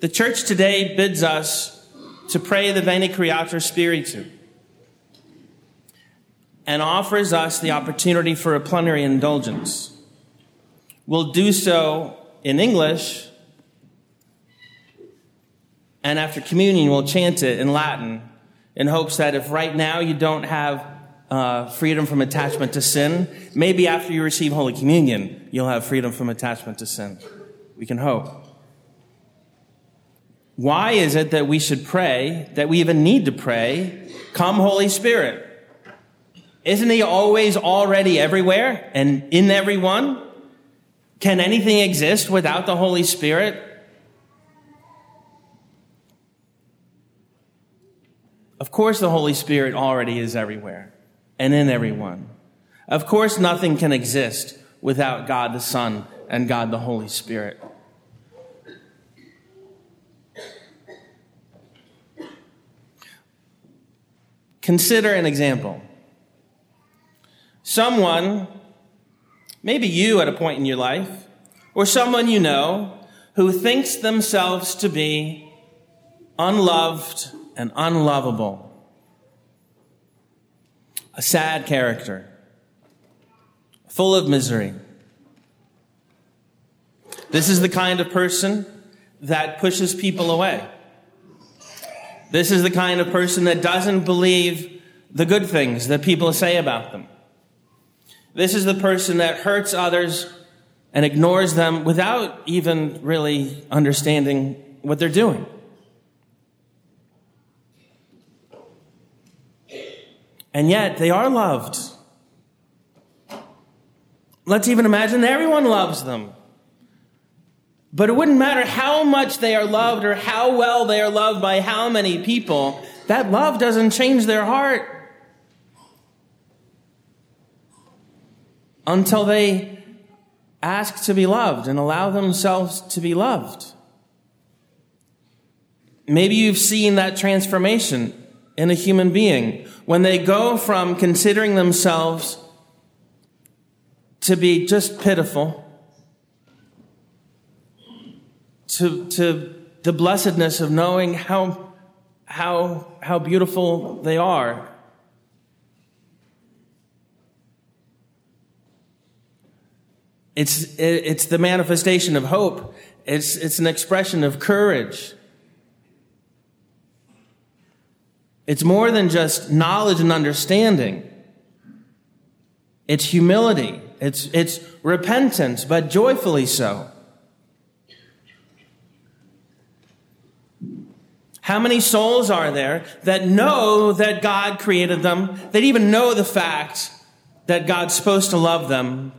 The church today bids us to pray the Veni Creator Spiritus and offers us the opportunity for a plenary indulgence. We'll do so in English, and after communion, we'll chant it in Latin in hopes that if right now you don't have uh, freedom from attachment to sin, maybe after you receive Holy Communion, you'll have freedom from attachment to sin. We can hope. Why is it that we should pray, that we even need to pray, Come, Holy Spirit? Isn't He always already everywhere and in everyone? Can anything exist without the Holy Spirit? Of course, the Holy Spirit already is everywhere and in everyone. Of course, nothing can exist without God the Son and God the Holy Spirit. Consider an example. Someone, maybe you at a point in your life, or someone you know, who thinks themselves to be unloved and unlovable. A sad character, full of misery. This is the kind of person that pushes people away. This is the kind of person that doesn't believe the good things that people say about them. This is the person that hurts others and ignores them without even really understanding what they're doing. And yet they are loved. Let's even imagine everyone loves them. But it wouldn't matter how much they are loved or how well they are loved by how many people, that love doesn't change their heart until they ask to be loved and allow themselves to be loved. Maybe you've seen that transformation in a human being when they go from considering themselves to be just pitiful to, to the blessedness of knowing how, how, how beautiful they are. It's, it's the manifestation of hope. It's, it's an expression of courage. It's more than just knowledge and understanding. It's humility. It's, it's repentance, but joyfully so. How many souls are there that know that God created them, that even know the fact that God's supposed to love them,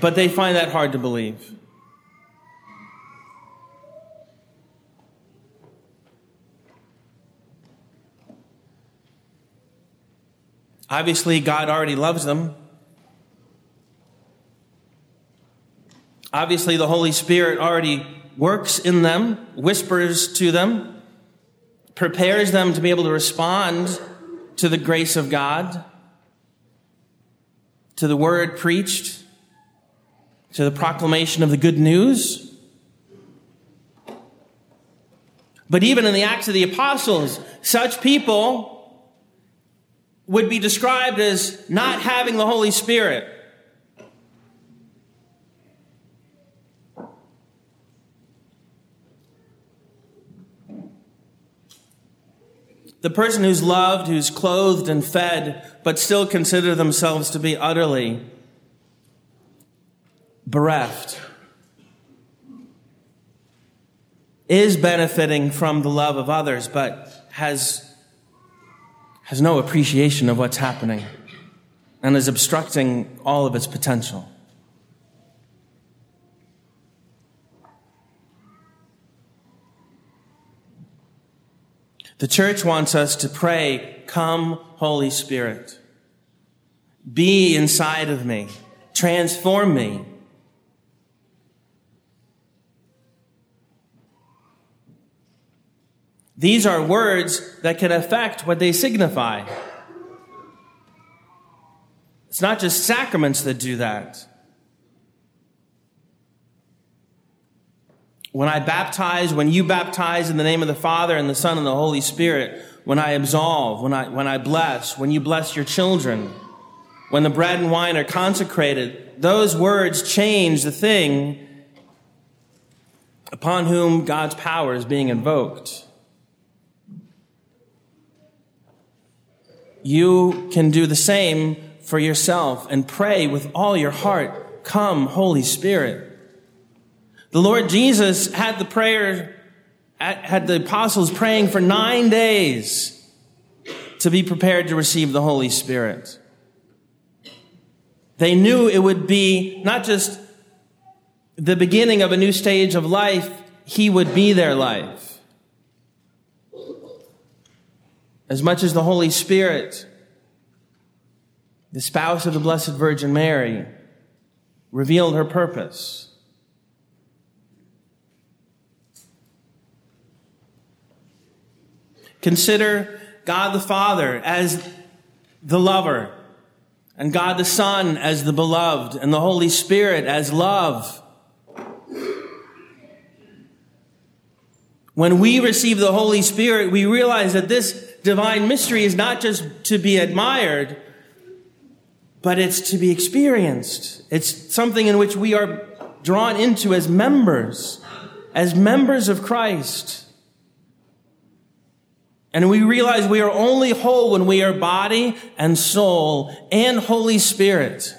but they find that hard to believe? Obviously, God already loves them. Obviously, the Holy Spirit already works in them, whispers to them prepares them to be able to respond to the grace of God, to the word preached, to the proclamation of the good news. But even in the Acts of the Apostles, such people would be described as not having the Holy Spirit. The person who's loved, who's clothed and fed, but still consider themselves to be utterly bereft, is benefiting from the love of others, but has, has no appreciation of what's happening and is obstructing all of its potential. The church wants us to pray, Come, Holy Spirit. Be inside of me. Transform me. These are words that can affect what they signify. It's not just sacraments that do that. When I baptize, when you baptize in the name of the Father and the Son and the Holy Spirit, when I absolve, when I, when I bless, when you bless your children, when the bread and wine are consecrated, those words change the thing upon whom God's power is being invoked. You can do the same for yourself and pray with all your heart, Come, Holy Spirit. The Lord Jesus had the prayer, had the apostles praying for nine days to be prepared to receive the Holy Spirit. They knew it would be not just the beginning of a new stage of life, He would be their life. As much as the Holy Spirit, the spouse of the Blessed Virgin Mary, revealed her purpose. Consider God the Father as the lover, and God the Son as the beloved, and the Holy Spirit as love. When we receive the Holy Spirit, we realize that this divine mystery is not just to be admired, but it's to be experienced. It's something in which we are drawn into as members, as members of Christ. And we realize we are only whole when we are body and soul and Holy Spirit.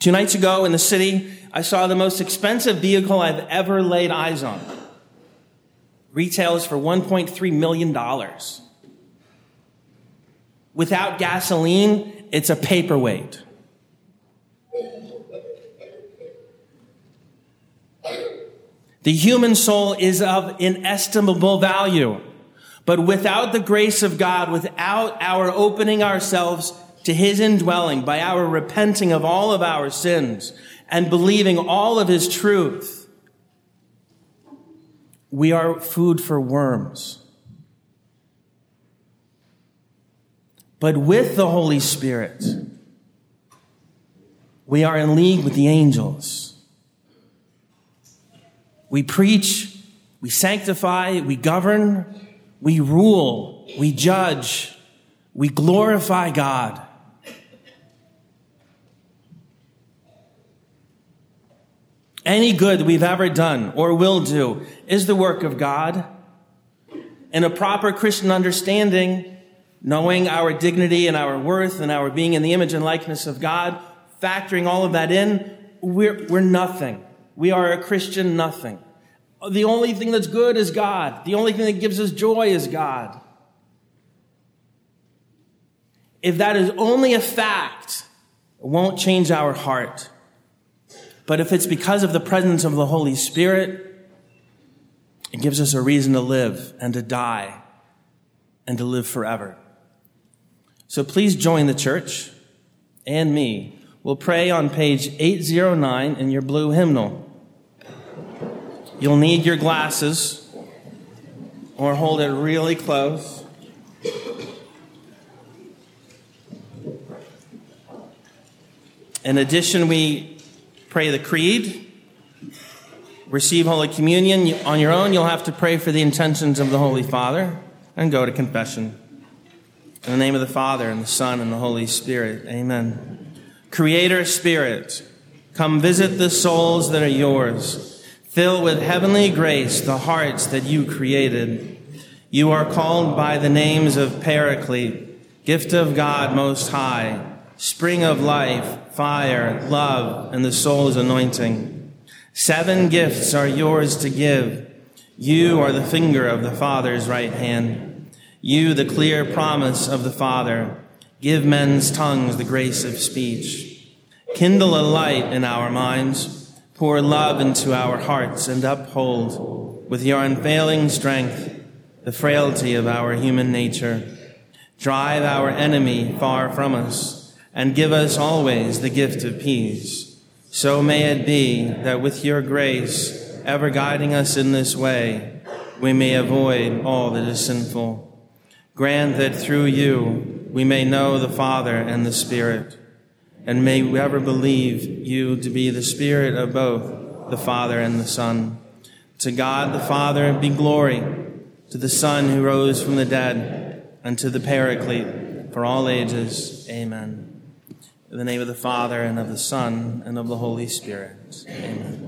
Two nights ago in the city, I saw the most expensive vehicle I've ever laid eyes on. Retails for $1.3 million. Without gasoline, it's a paperweight. The human soul is of inestimable value. But without the grace of God, without our opening ourselves to his indwelling by our repenting of all of our sins and believing all of his truth, we are food for worms. But with the Holy Spirit, we are in league with the angels. We preach, we sanctify, we govern, we rule, we judge, we glorify God. Any good we've ever done or will do is the work of God. In a proper Christian understanding, knowing our dignity and our worth and our being in the image and likeness of God, factoring all of that in, we're, we're nothing. We are a Christian nothing. The only thing that's good is God. The only thing that gives us joy is God. If that is only a fact, it won't change our heart. But if it's because of the presence of the Holy Spirit, it gives us a reason to live and to die and to live forever. So please join the church and me. We'll pray on page 809 in your blue hymnal. You'll need your glasses or hold it really close. In addition, we pray the creed, receive Holy Communion. On your own, you'll have to pray for the intentions of the Holy Father and go to confession. In the name of the Father, and the Son, and the Holy Spirit. Amen. Creator Spirit, come visit the souls that are yours. Fill with heavenly grace the hearts that you created. You are called by the names of Paraclete, gift of God Most High spring of life, fire, love, and the soul's anointing. Seven gifts are yours to give. You are the finger of the Father's right hand. You, the clear promise of the Father. Give men's tongues the grace of speech. Kindle a light in our minds. Pour love into our hearts and uphold with your unfailing strength the frailty of our human nature. Drive our enemy far from us and give us always the gift of peace. So may it be that with your grace, ever guiding us in this way, we may avoid all that is sinful. Grant that through you we may know the Father and the Spirit. And may we ever believe you to be the Spirit of both the Father and the Son. To God the Father be glory, to the Son who rose from the dead, and to the Paraclete for all ages. Amen. In the name of the Father, and of the Son, and of the Holy Spirit. Amen.